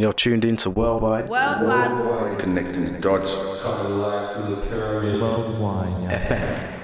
You're tuned into Worldwide Worldwide. Connecting the dots. Worldwide FM.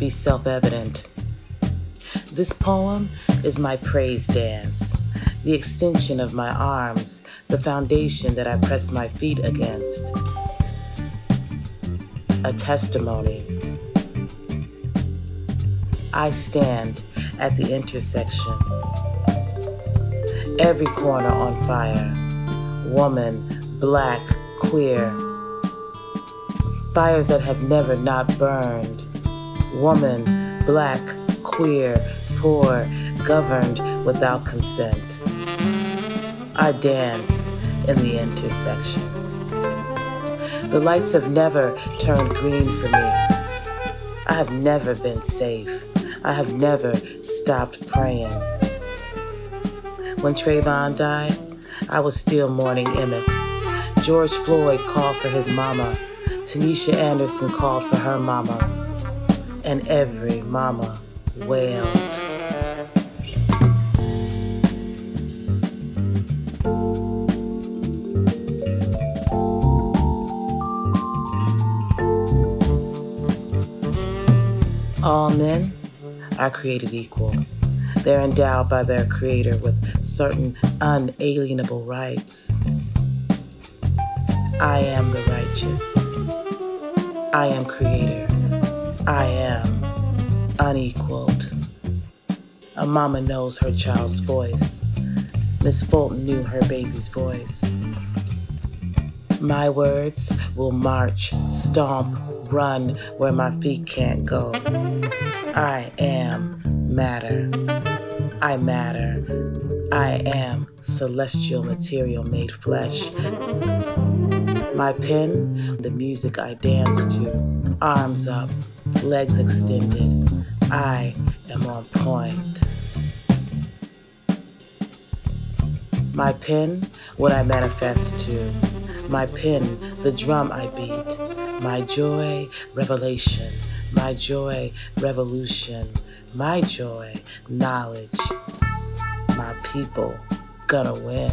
Be self evident. This poem is my praise dance, the extension of my arms, the foundation that I press my feet against. A testimony. I stand at the intersection, every corner on fire. Woman, black, queer fires that have never not burned. Woman, black, queer, poor, governed without consent. I dance in the intersection. The lights have never turned green for me. I have never been safe. I have never stopped praying. When Trayvon died, I was still mourning Emmett. George Floyd called for his mama Tanisha Anderson called for her mama, and every mama wailed. All men are created equal. They're endowed by their Creator with certain unalienable rights. I am the righteous. I am creator. I am unequaled. A mama knows her child's voice. Miss Fulton knew her baby's voice. My words will march, stomp, run where my feet can't go. I am matter. I matter. I am celestial material made flesh. My pen, the music I dance to, arms up, legs extended. I am on point. My pen, what I manifest to. My pen, the drum I beat. My joy, revelation. My joy, revolution. My joy, knowledge. My people, gonna win.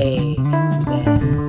Amen.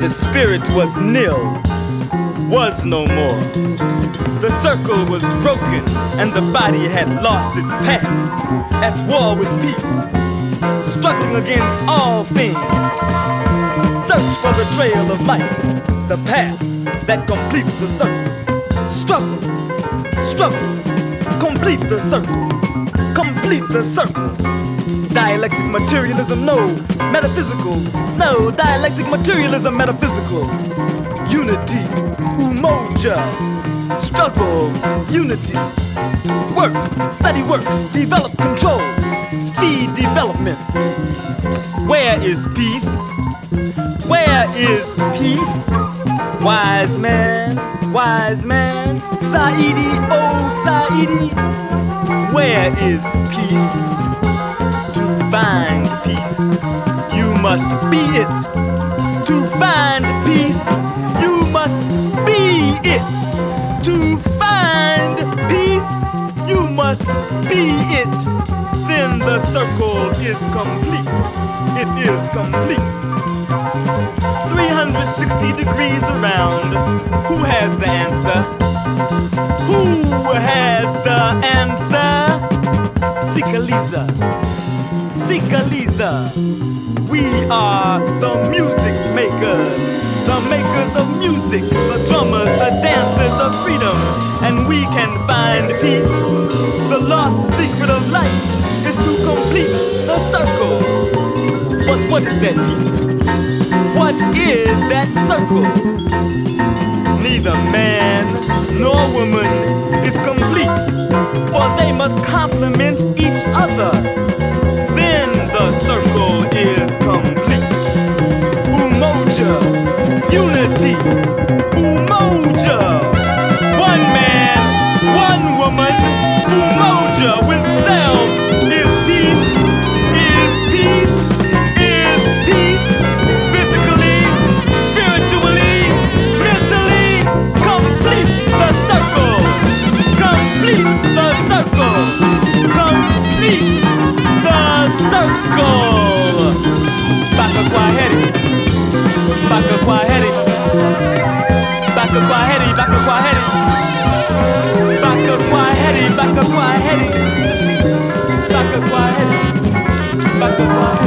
The spirit was nil, was no more. The circle was broken and the body had lost its path, at war with peace, struggling against all things. Search for the trail of life, the path that completes the circle. Struggle, struggle, complete the circle, complete the circle. Dialectic materialism, no. Metaphysical, no. Dialectic materialism, metaphysical. Unity, umoja. Struggle, unity. Work, study work, develop control. Speed development. Where is peace? Where is peace? Wise man, wise man. Saidi, oh Saidi. Where is peace? Find peace, you must be it. To find peace, you must be it. To find peace, you must be it. Then the circle is complete. It is complete. 360 degrees around. Who has the answer? Who has the answer? Sikaliza. Sikaliza. We are the music makers, the makers of music, the drummers, the dancers of freedom, and we can find peace. The lost secret of life is to complete the circle. But what is that peace? What is that circle? Neither man nor woman is complete, for they must complement each other the surface. Baka kwa heri. Baka kwa heri. Baka kwa heri. Baka kwa heri. Baka kwa heri. Baka kwa heri. Baka kwa.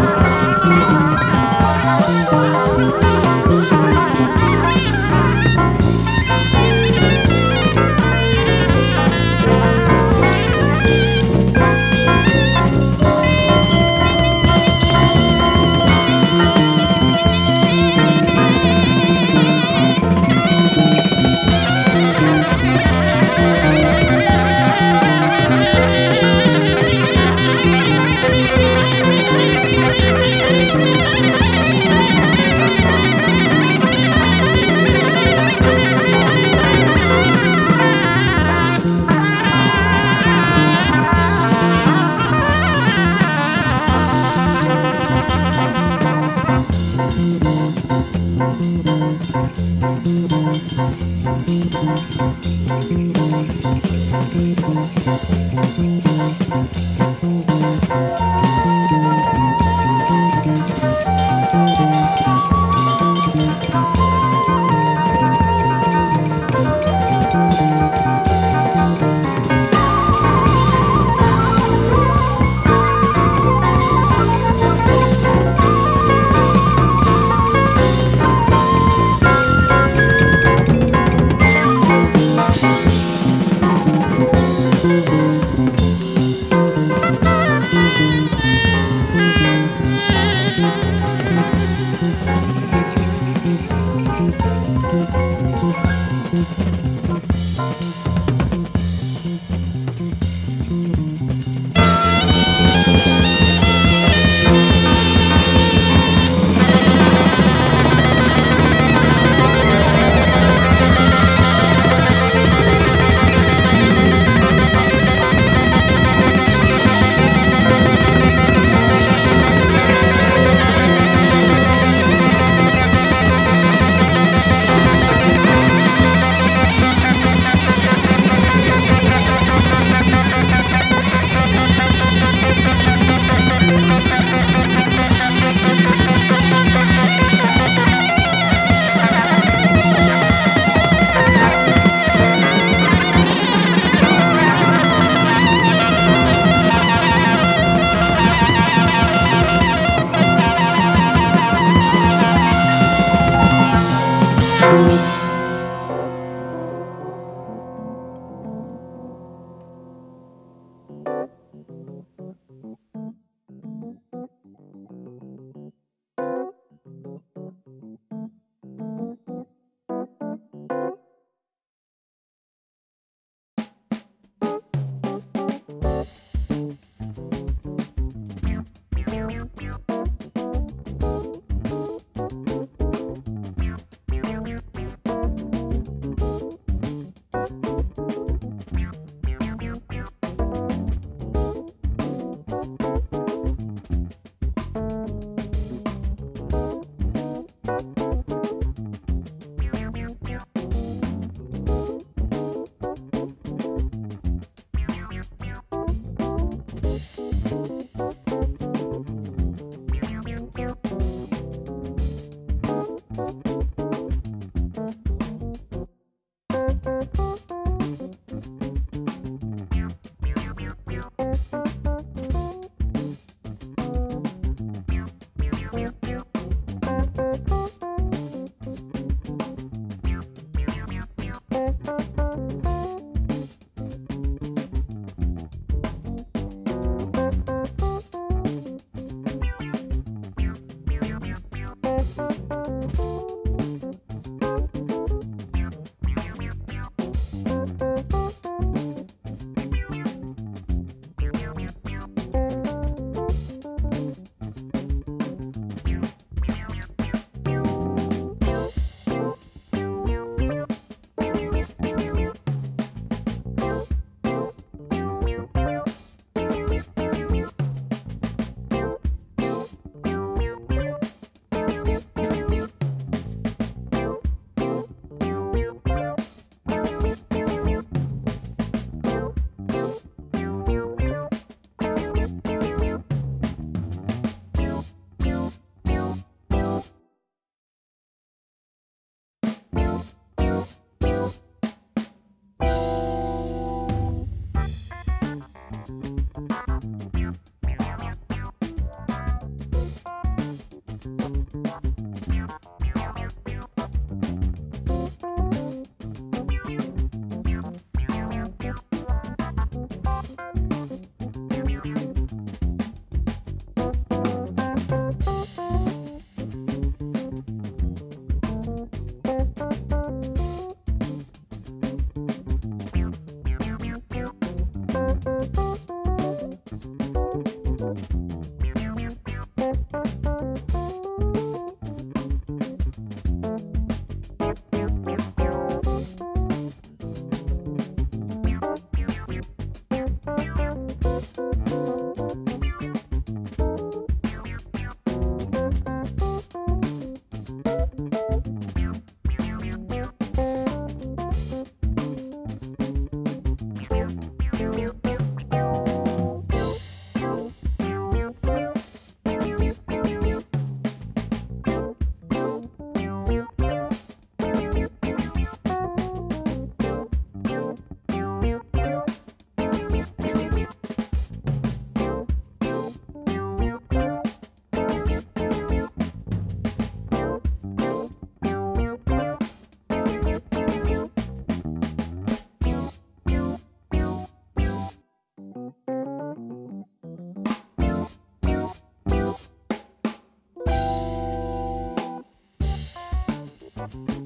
Bye.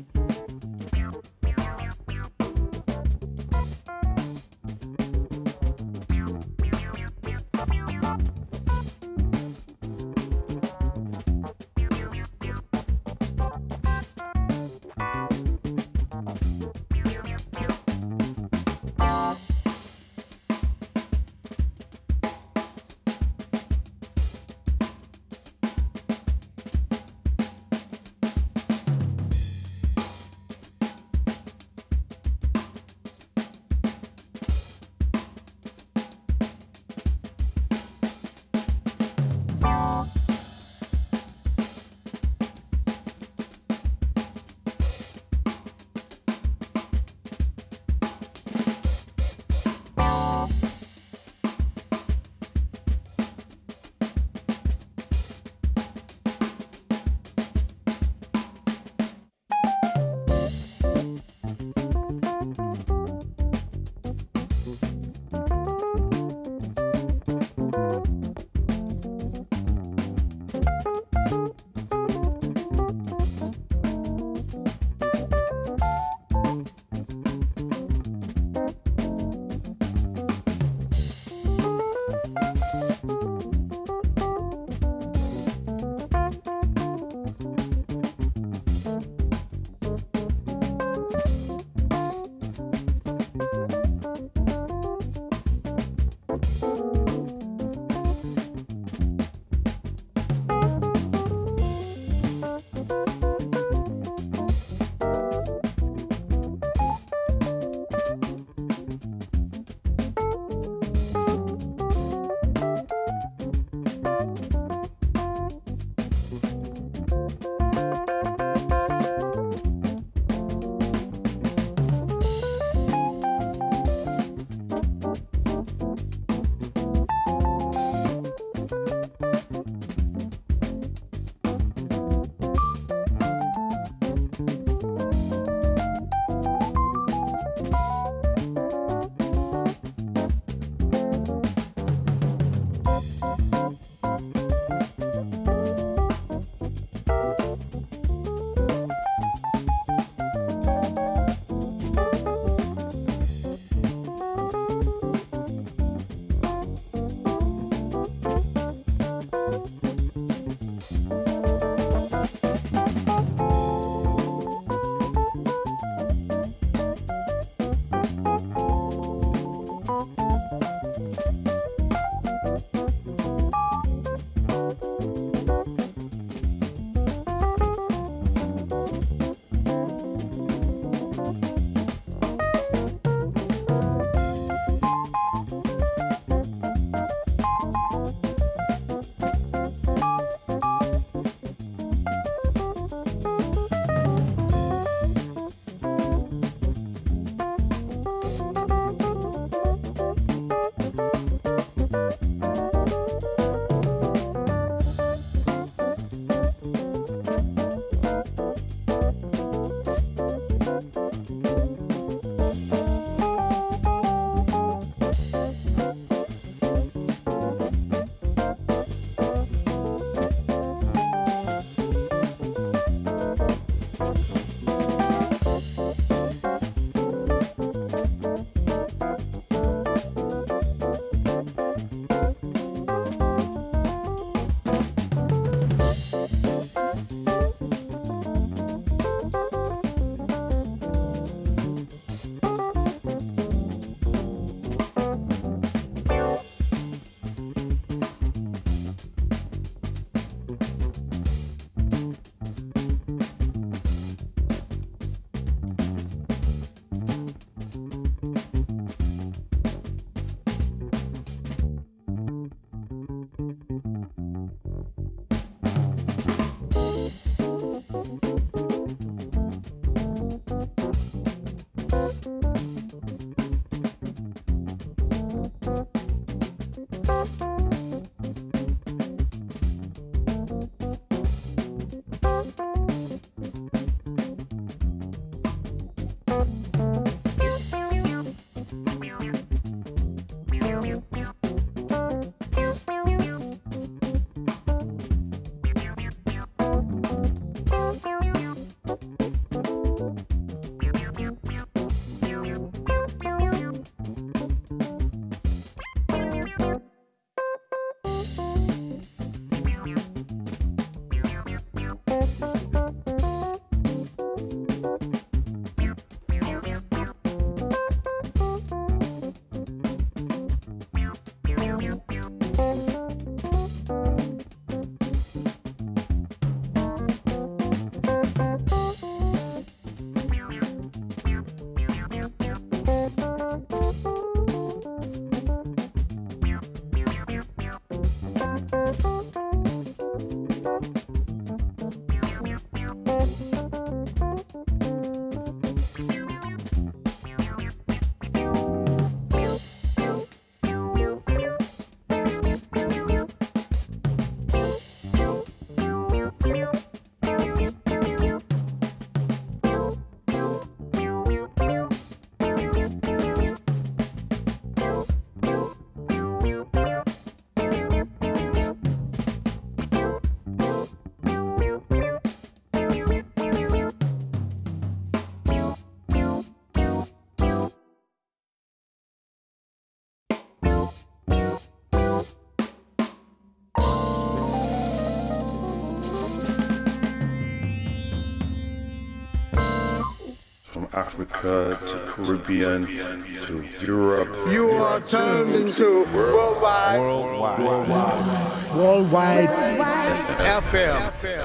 Africa to Caribbean to Europe. You are turned into worldwide, Worldwide. worldwide, Worldwide. FM. FM.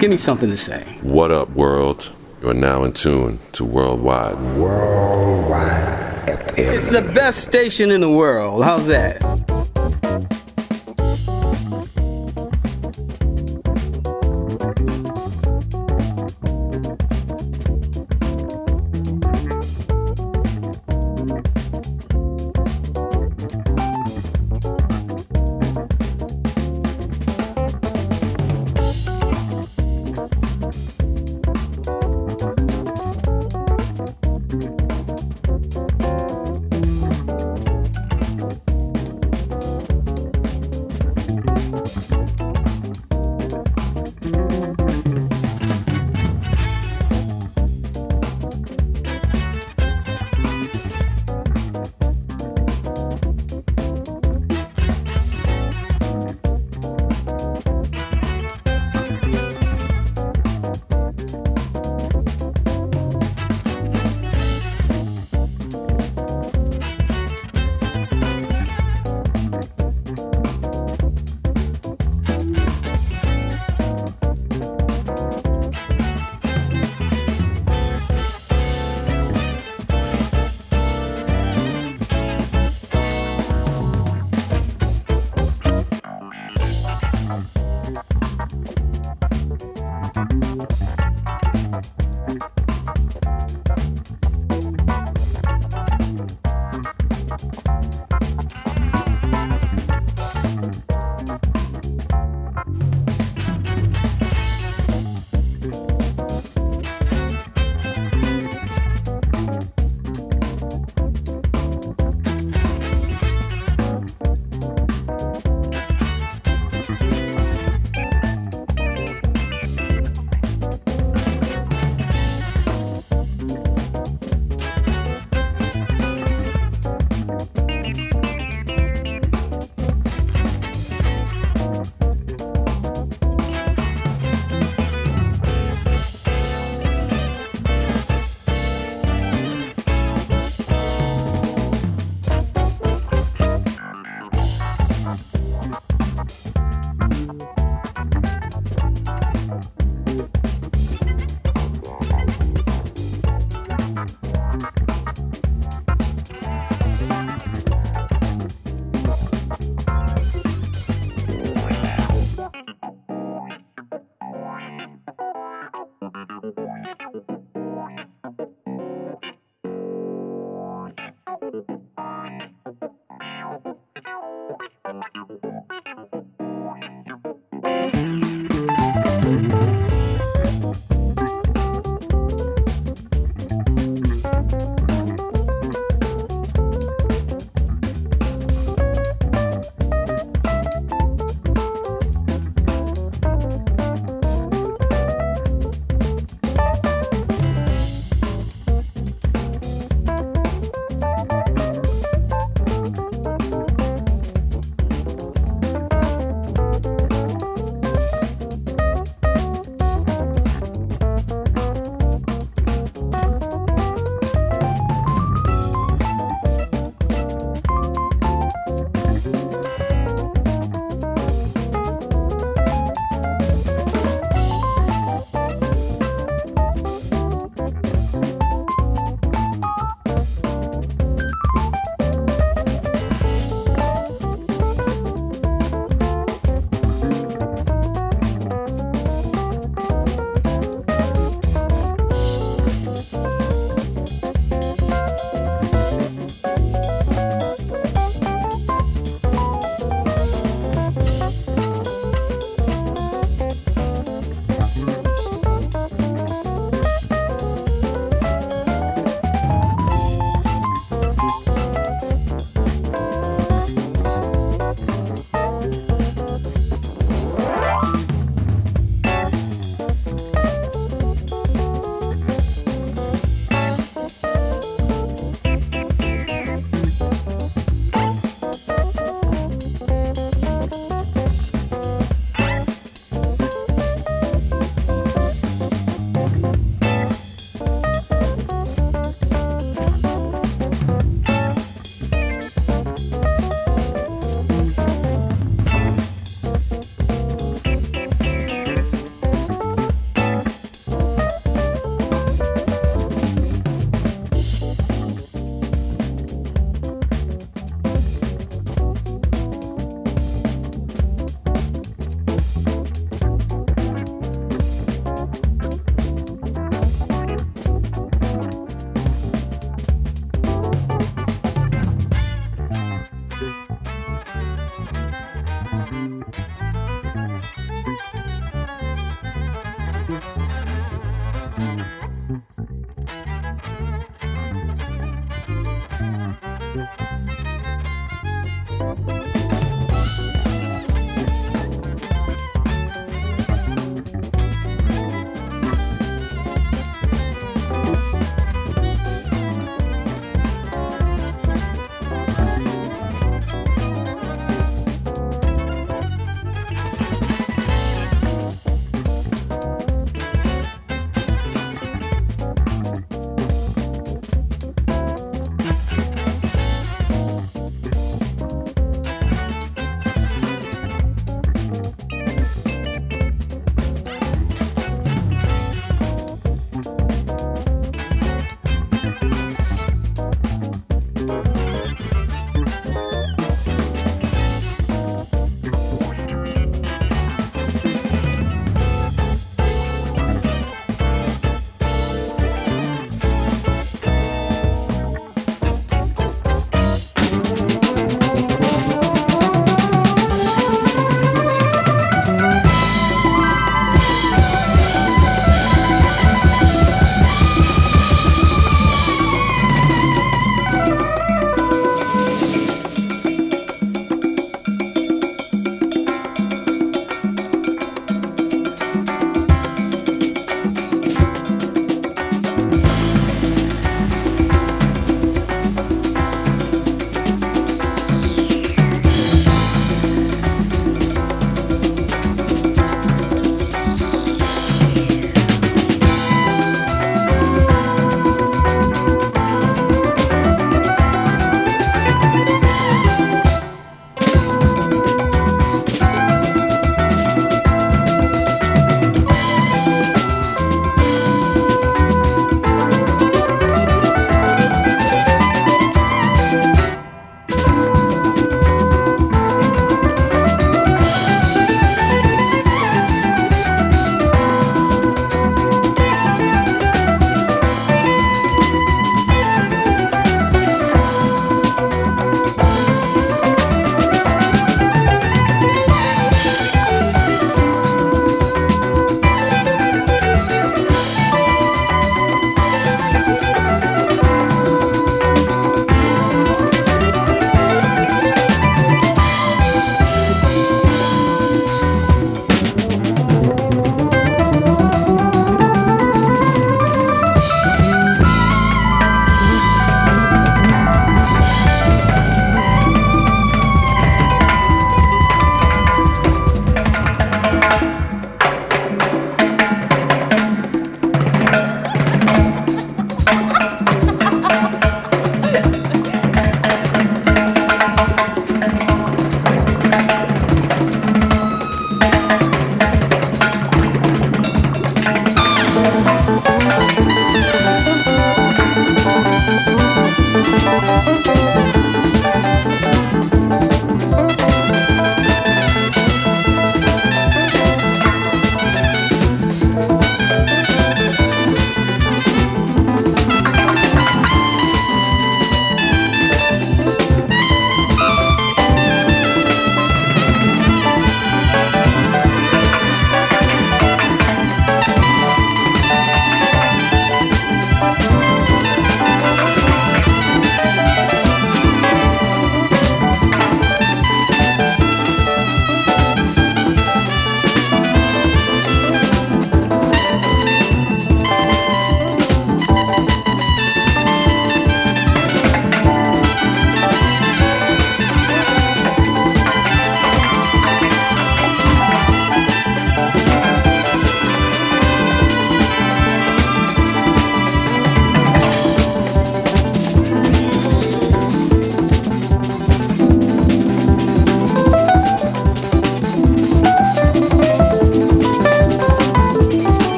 Give me something to say. What up, world? You are now in tune to Worldwide. Worldwide. It's the best station in the world. How's that?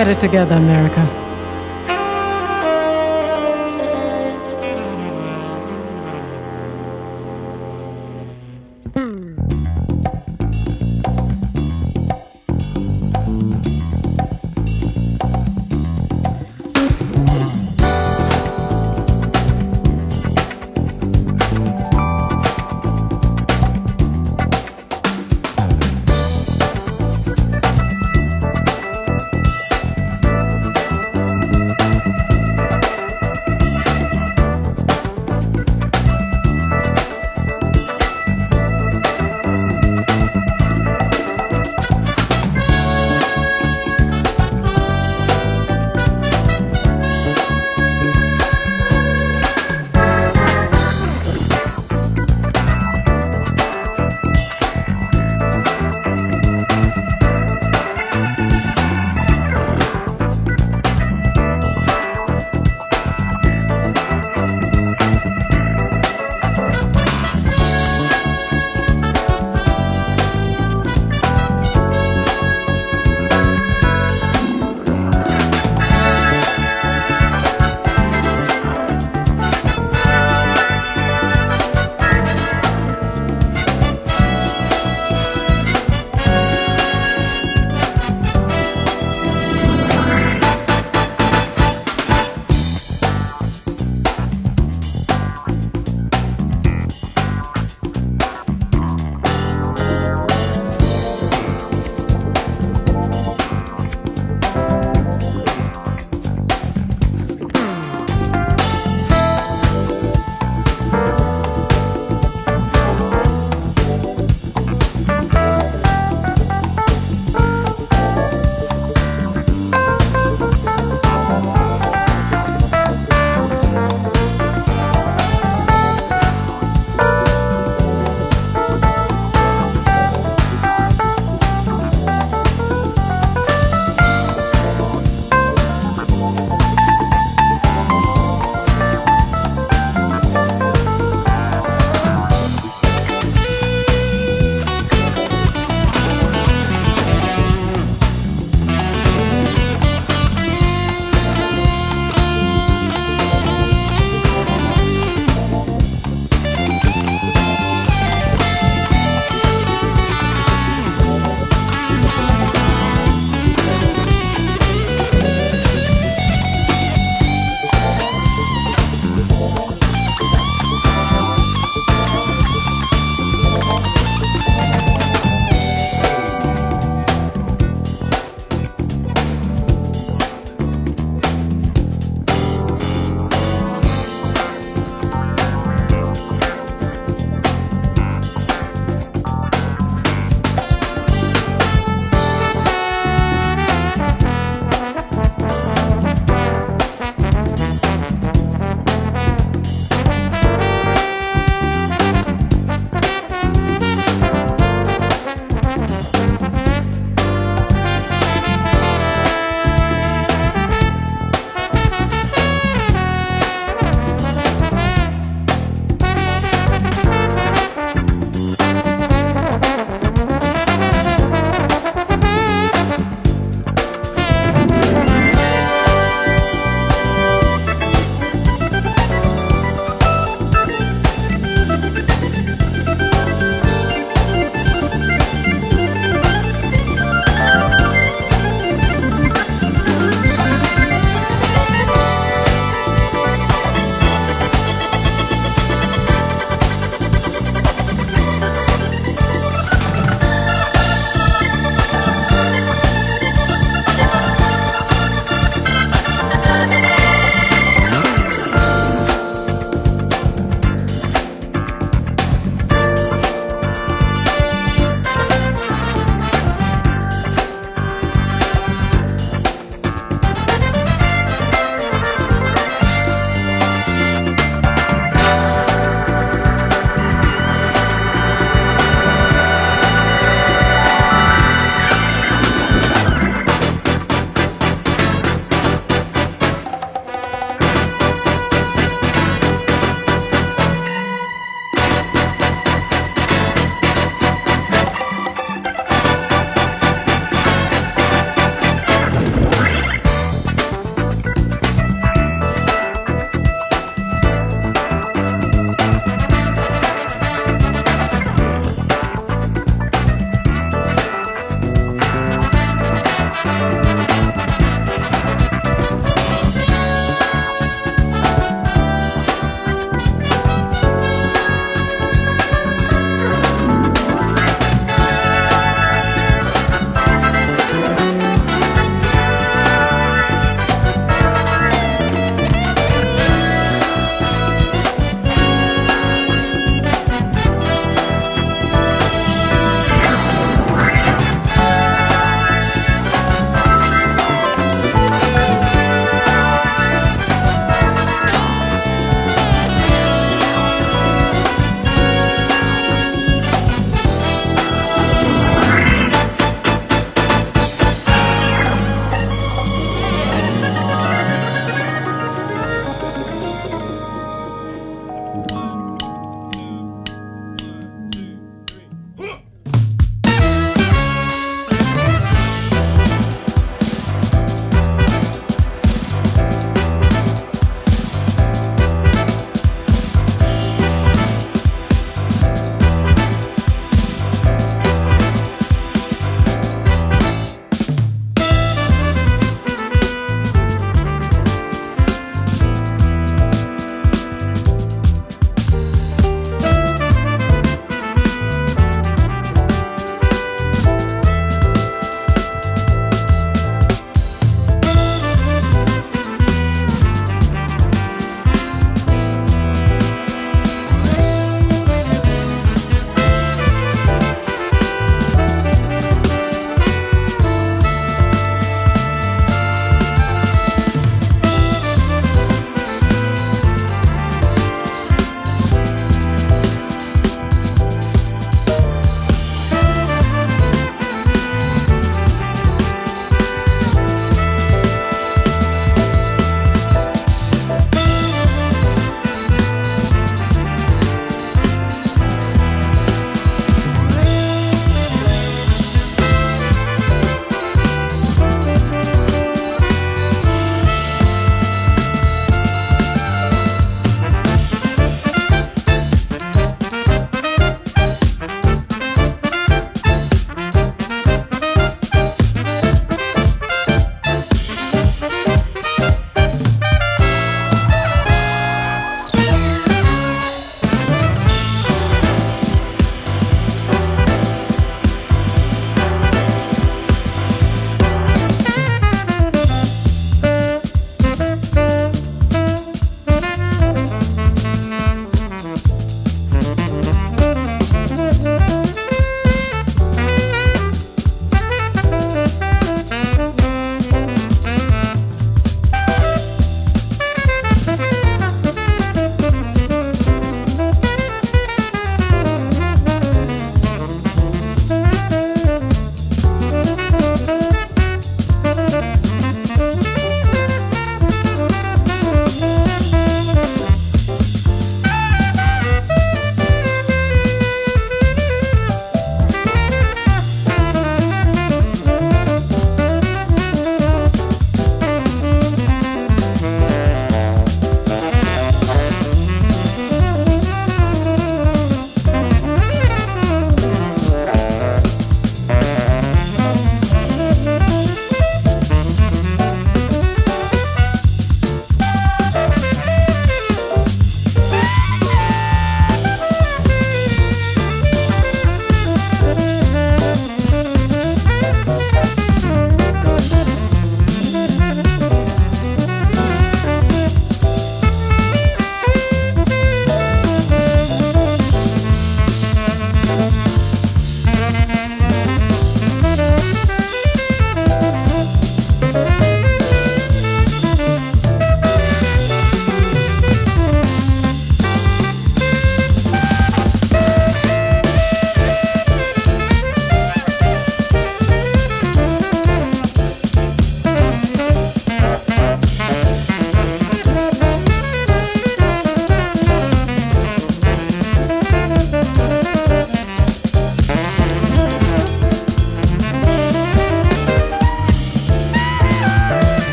Get it together, America.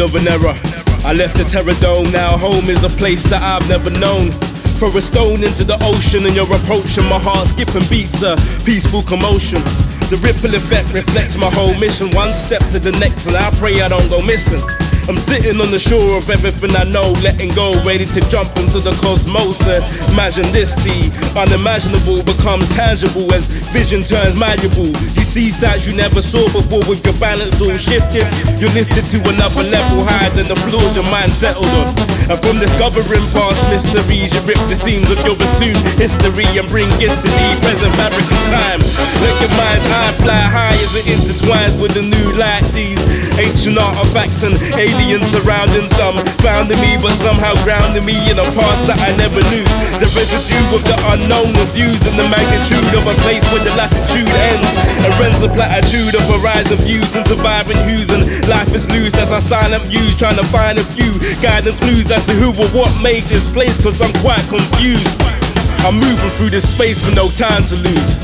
Magnitude of an era. I left the terror dome, now home is a place that I've never known. Throw a stone into the ocean and you're approaching my heart skipping beats a peaceful commotion. The ripple effect reflects my whole mission. One step to the next, and I pray I don't go missing. I'm sitting on the shore of everything I know, letting go, ready to jump into the cosmos. Imagine this, the unimaginable becomes tangible as vision turns malleable. You see sights you never saw before with your balance all shifted. You're lifted to another level higher than the floors your mind settled on. And from discovering past mysteries, you rip the seams of your assumed history and bring it to the present fabric of time. Let your mind's eye fly high as it intertwines with the new light. These ancient artifacts and alien surroundings, some founding me, but somehow grounding me in a past that I never knew. The residue of the unknown infused in the magnitude of a place where the latitude ends. And rends a platitude of horizon views into vibrant hues, and life is loose. That's our silent views, trying to find a few guiding clues as to who or what made this place, cause I'm quite confused. I'm moving through this space with no time to lose.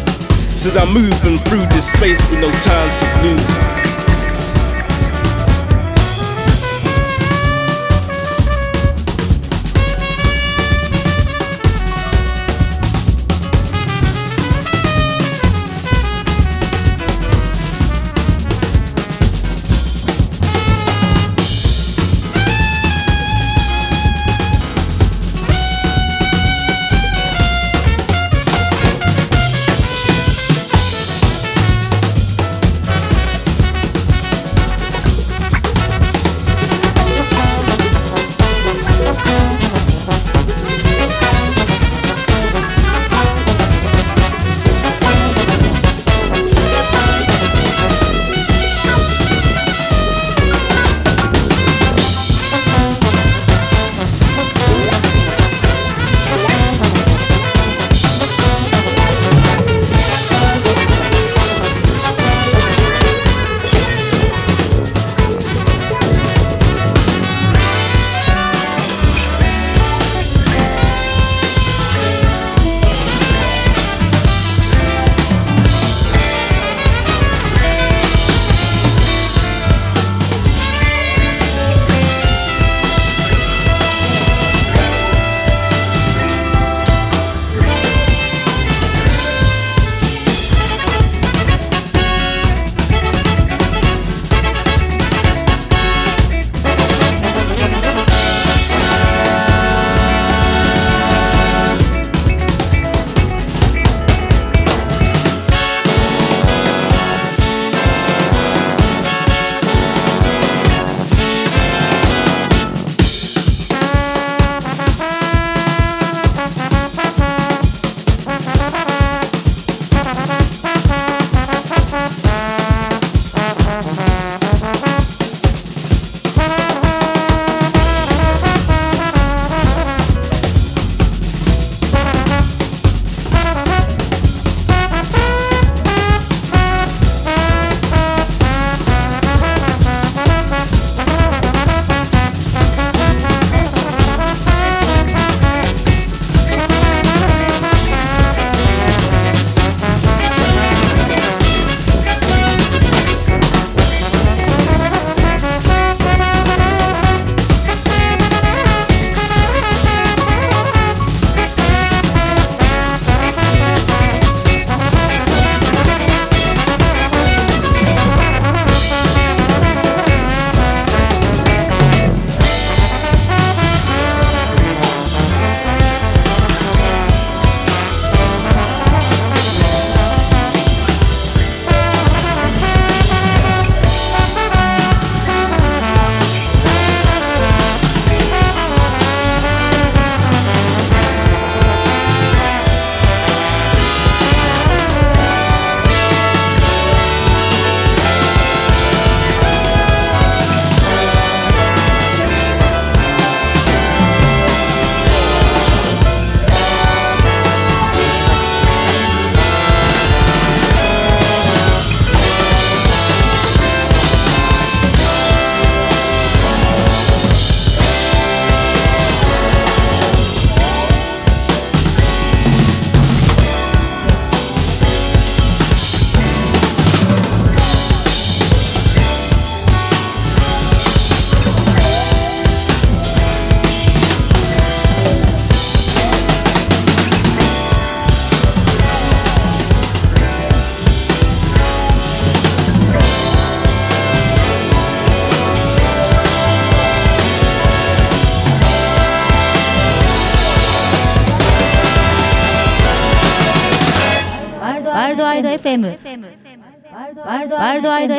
Said I'm moving through this space with no time to lose.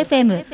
FM「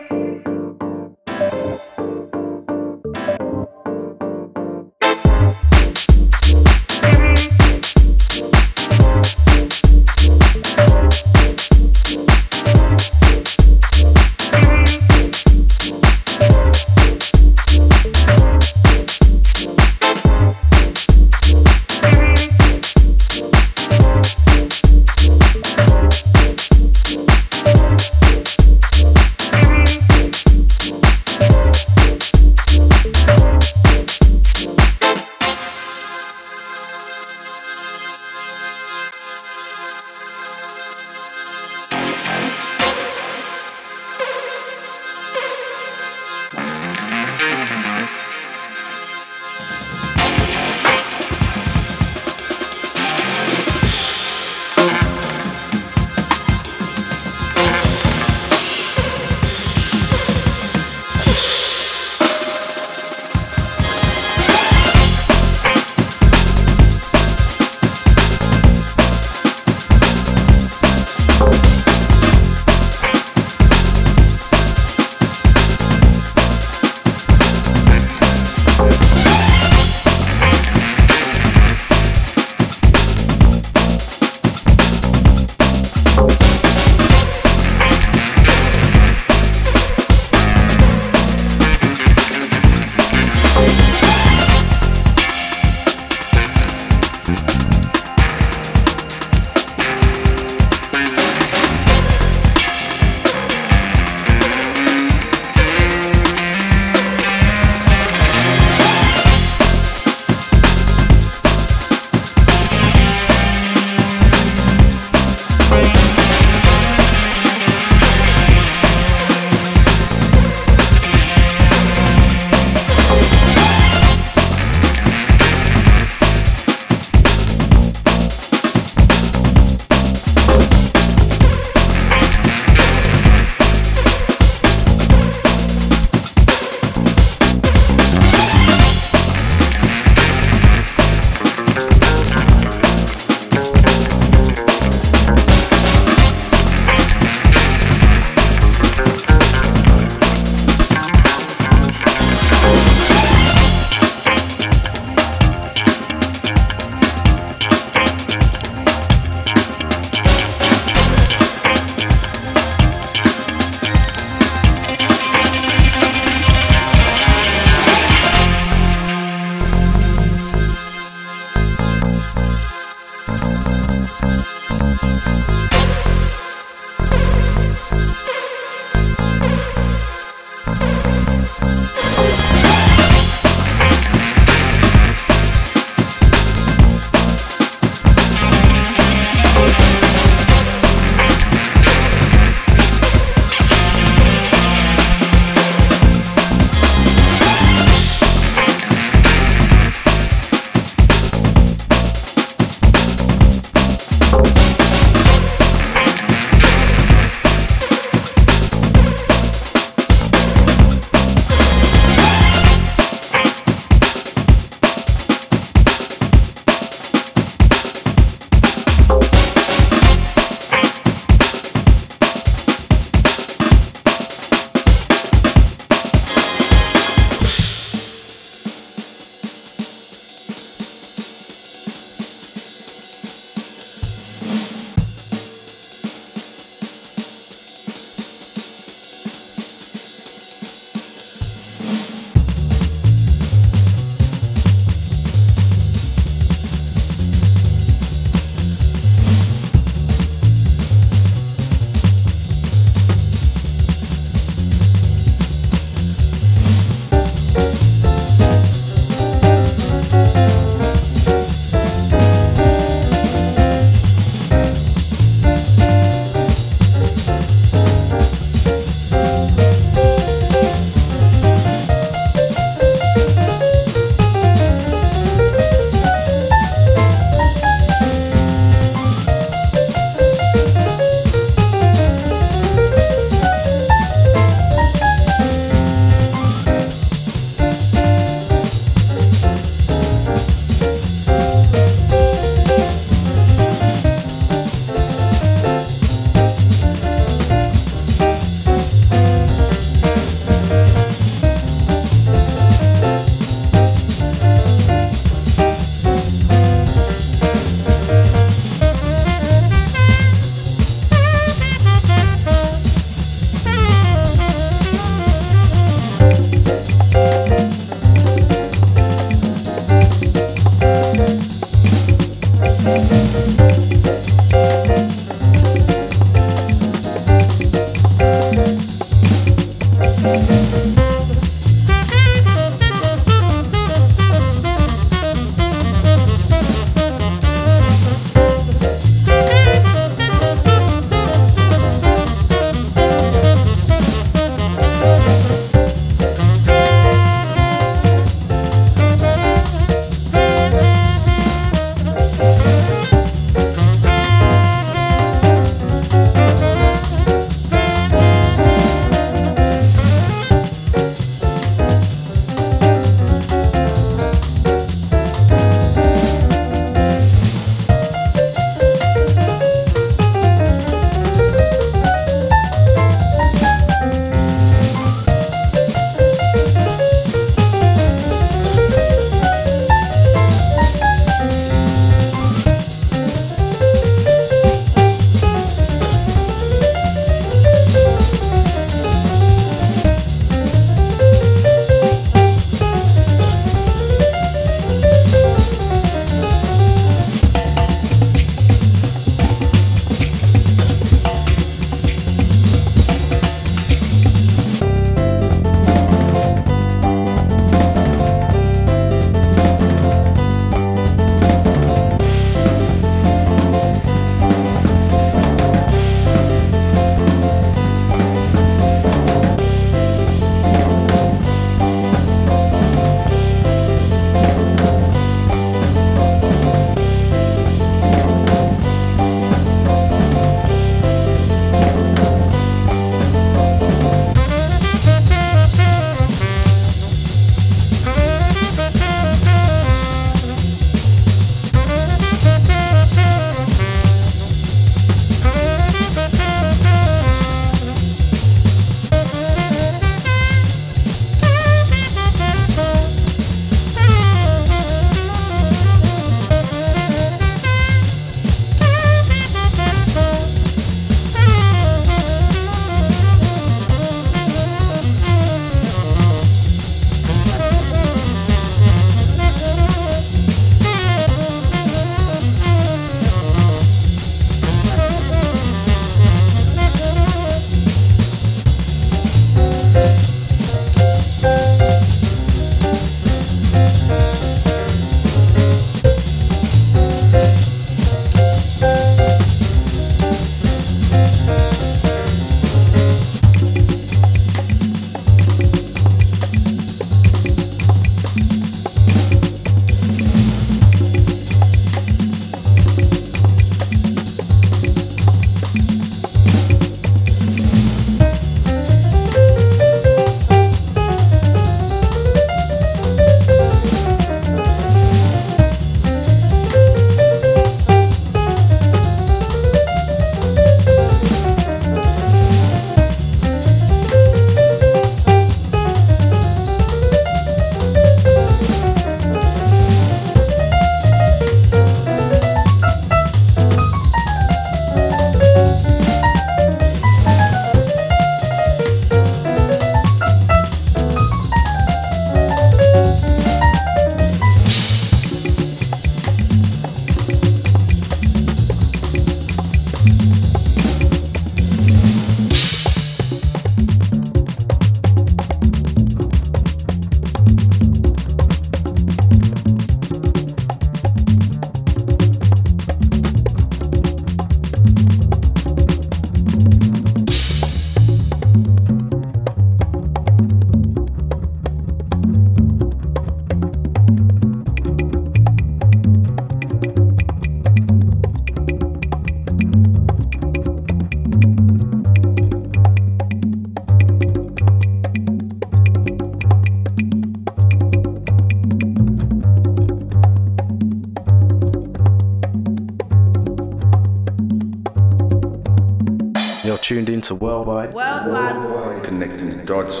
Worldwide Worldwide. Connecting the dots.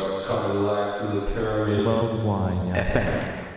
Worldwide. FM.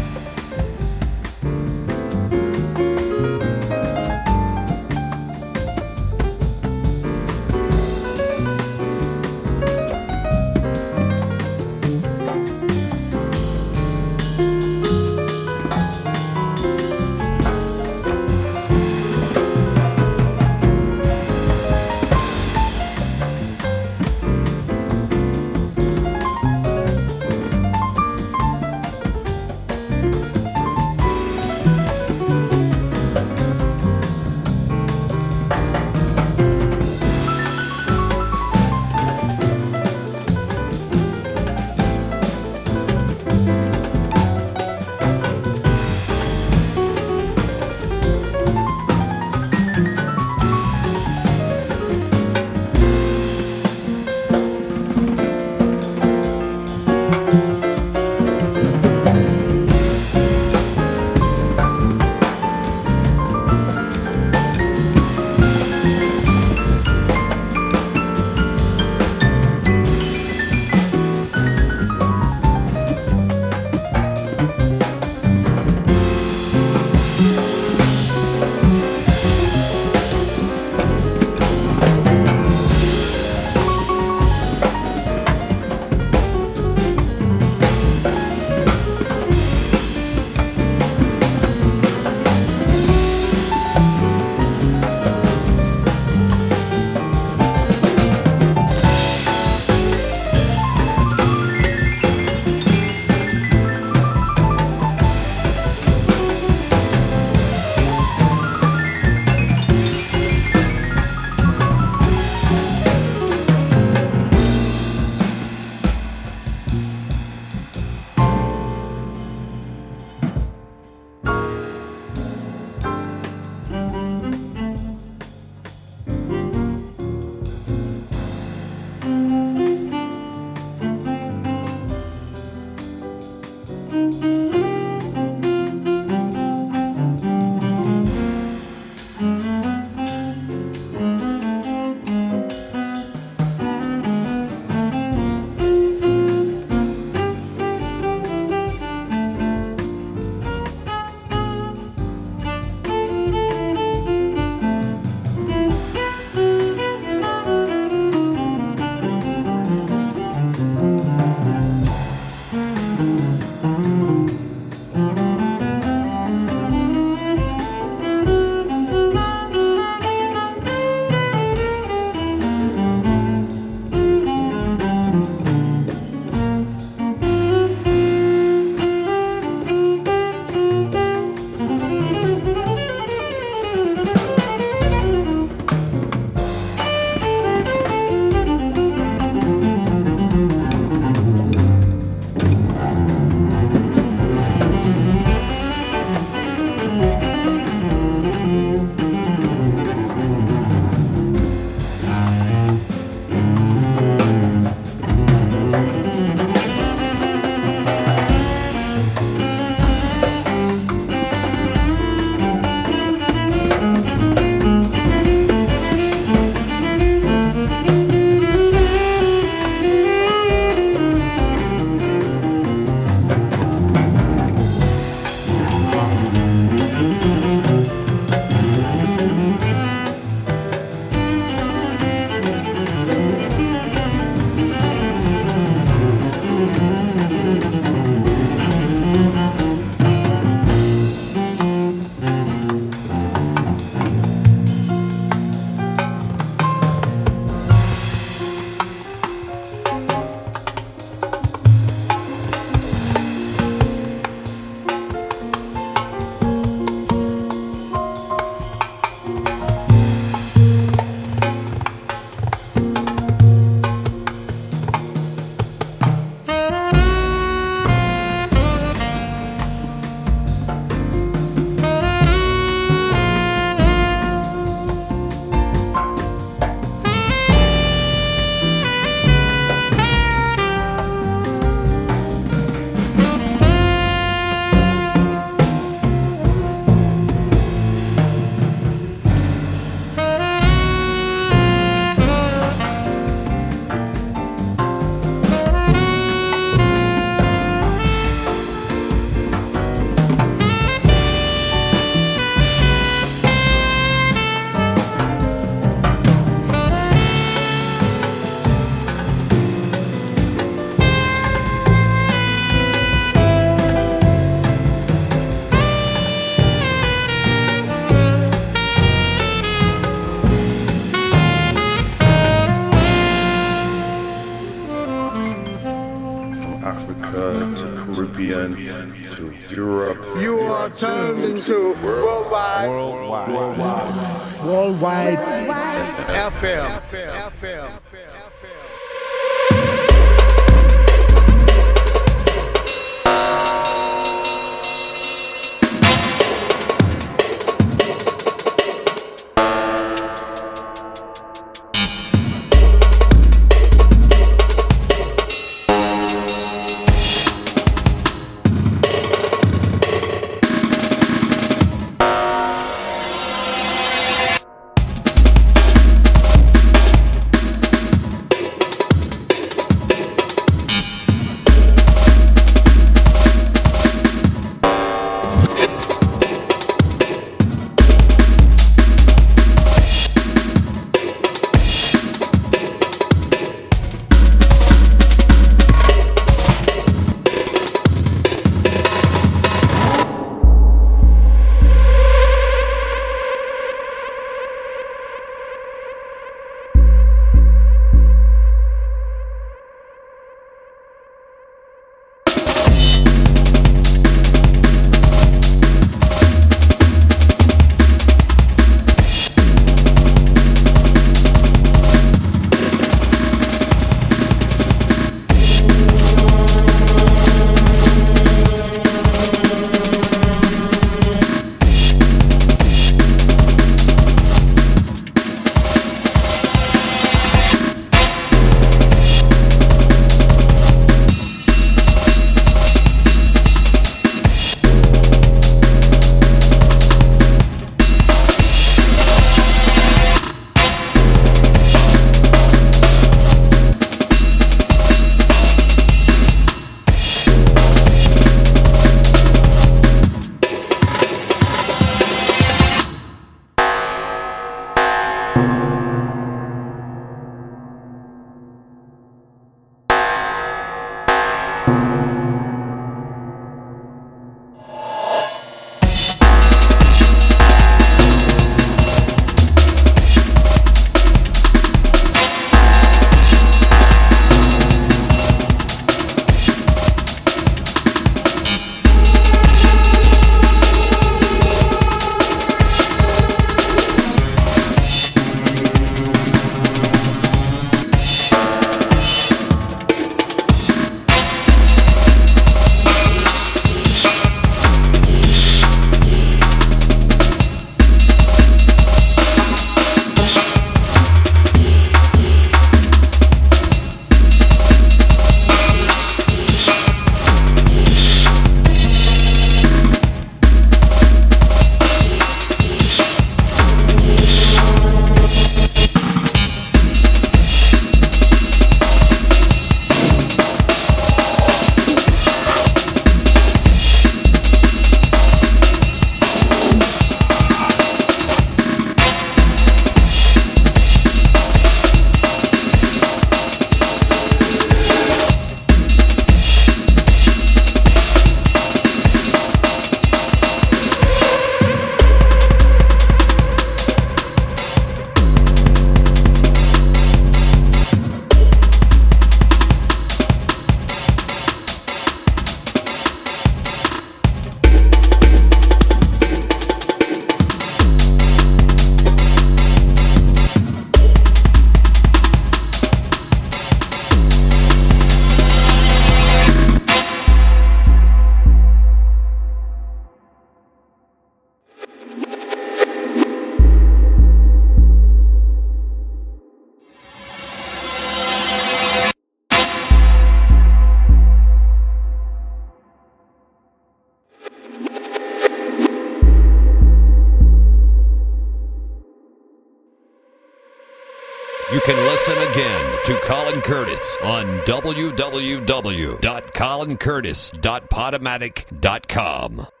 www.colincurtis.podomatic.com.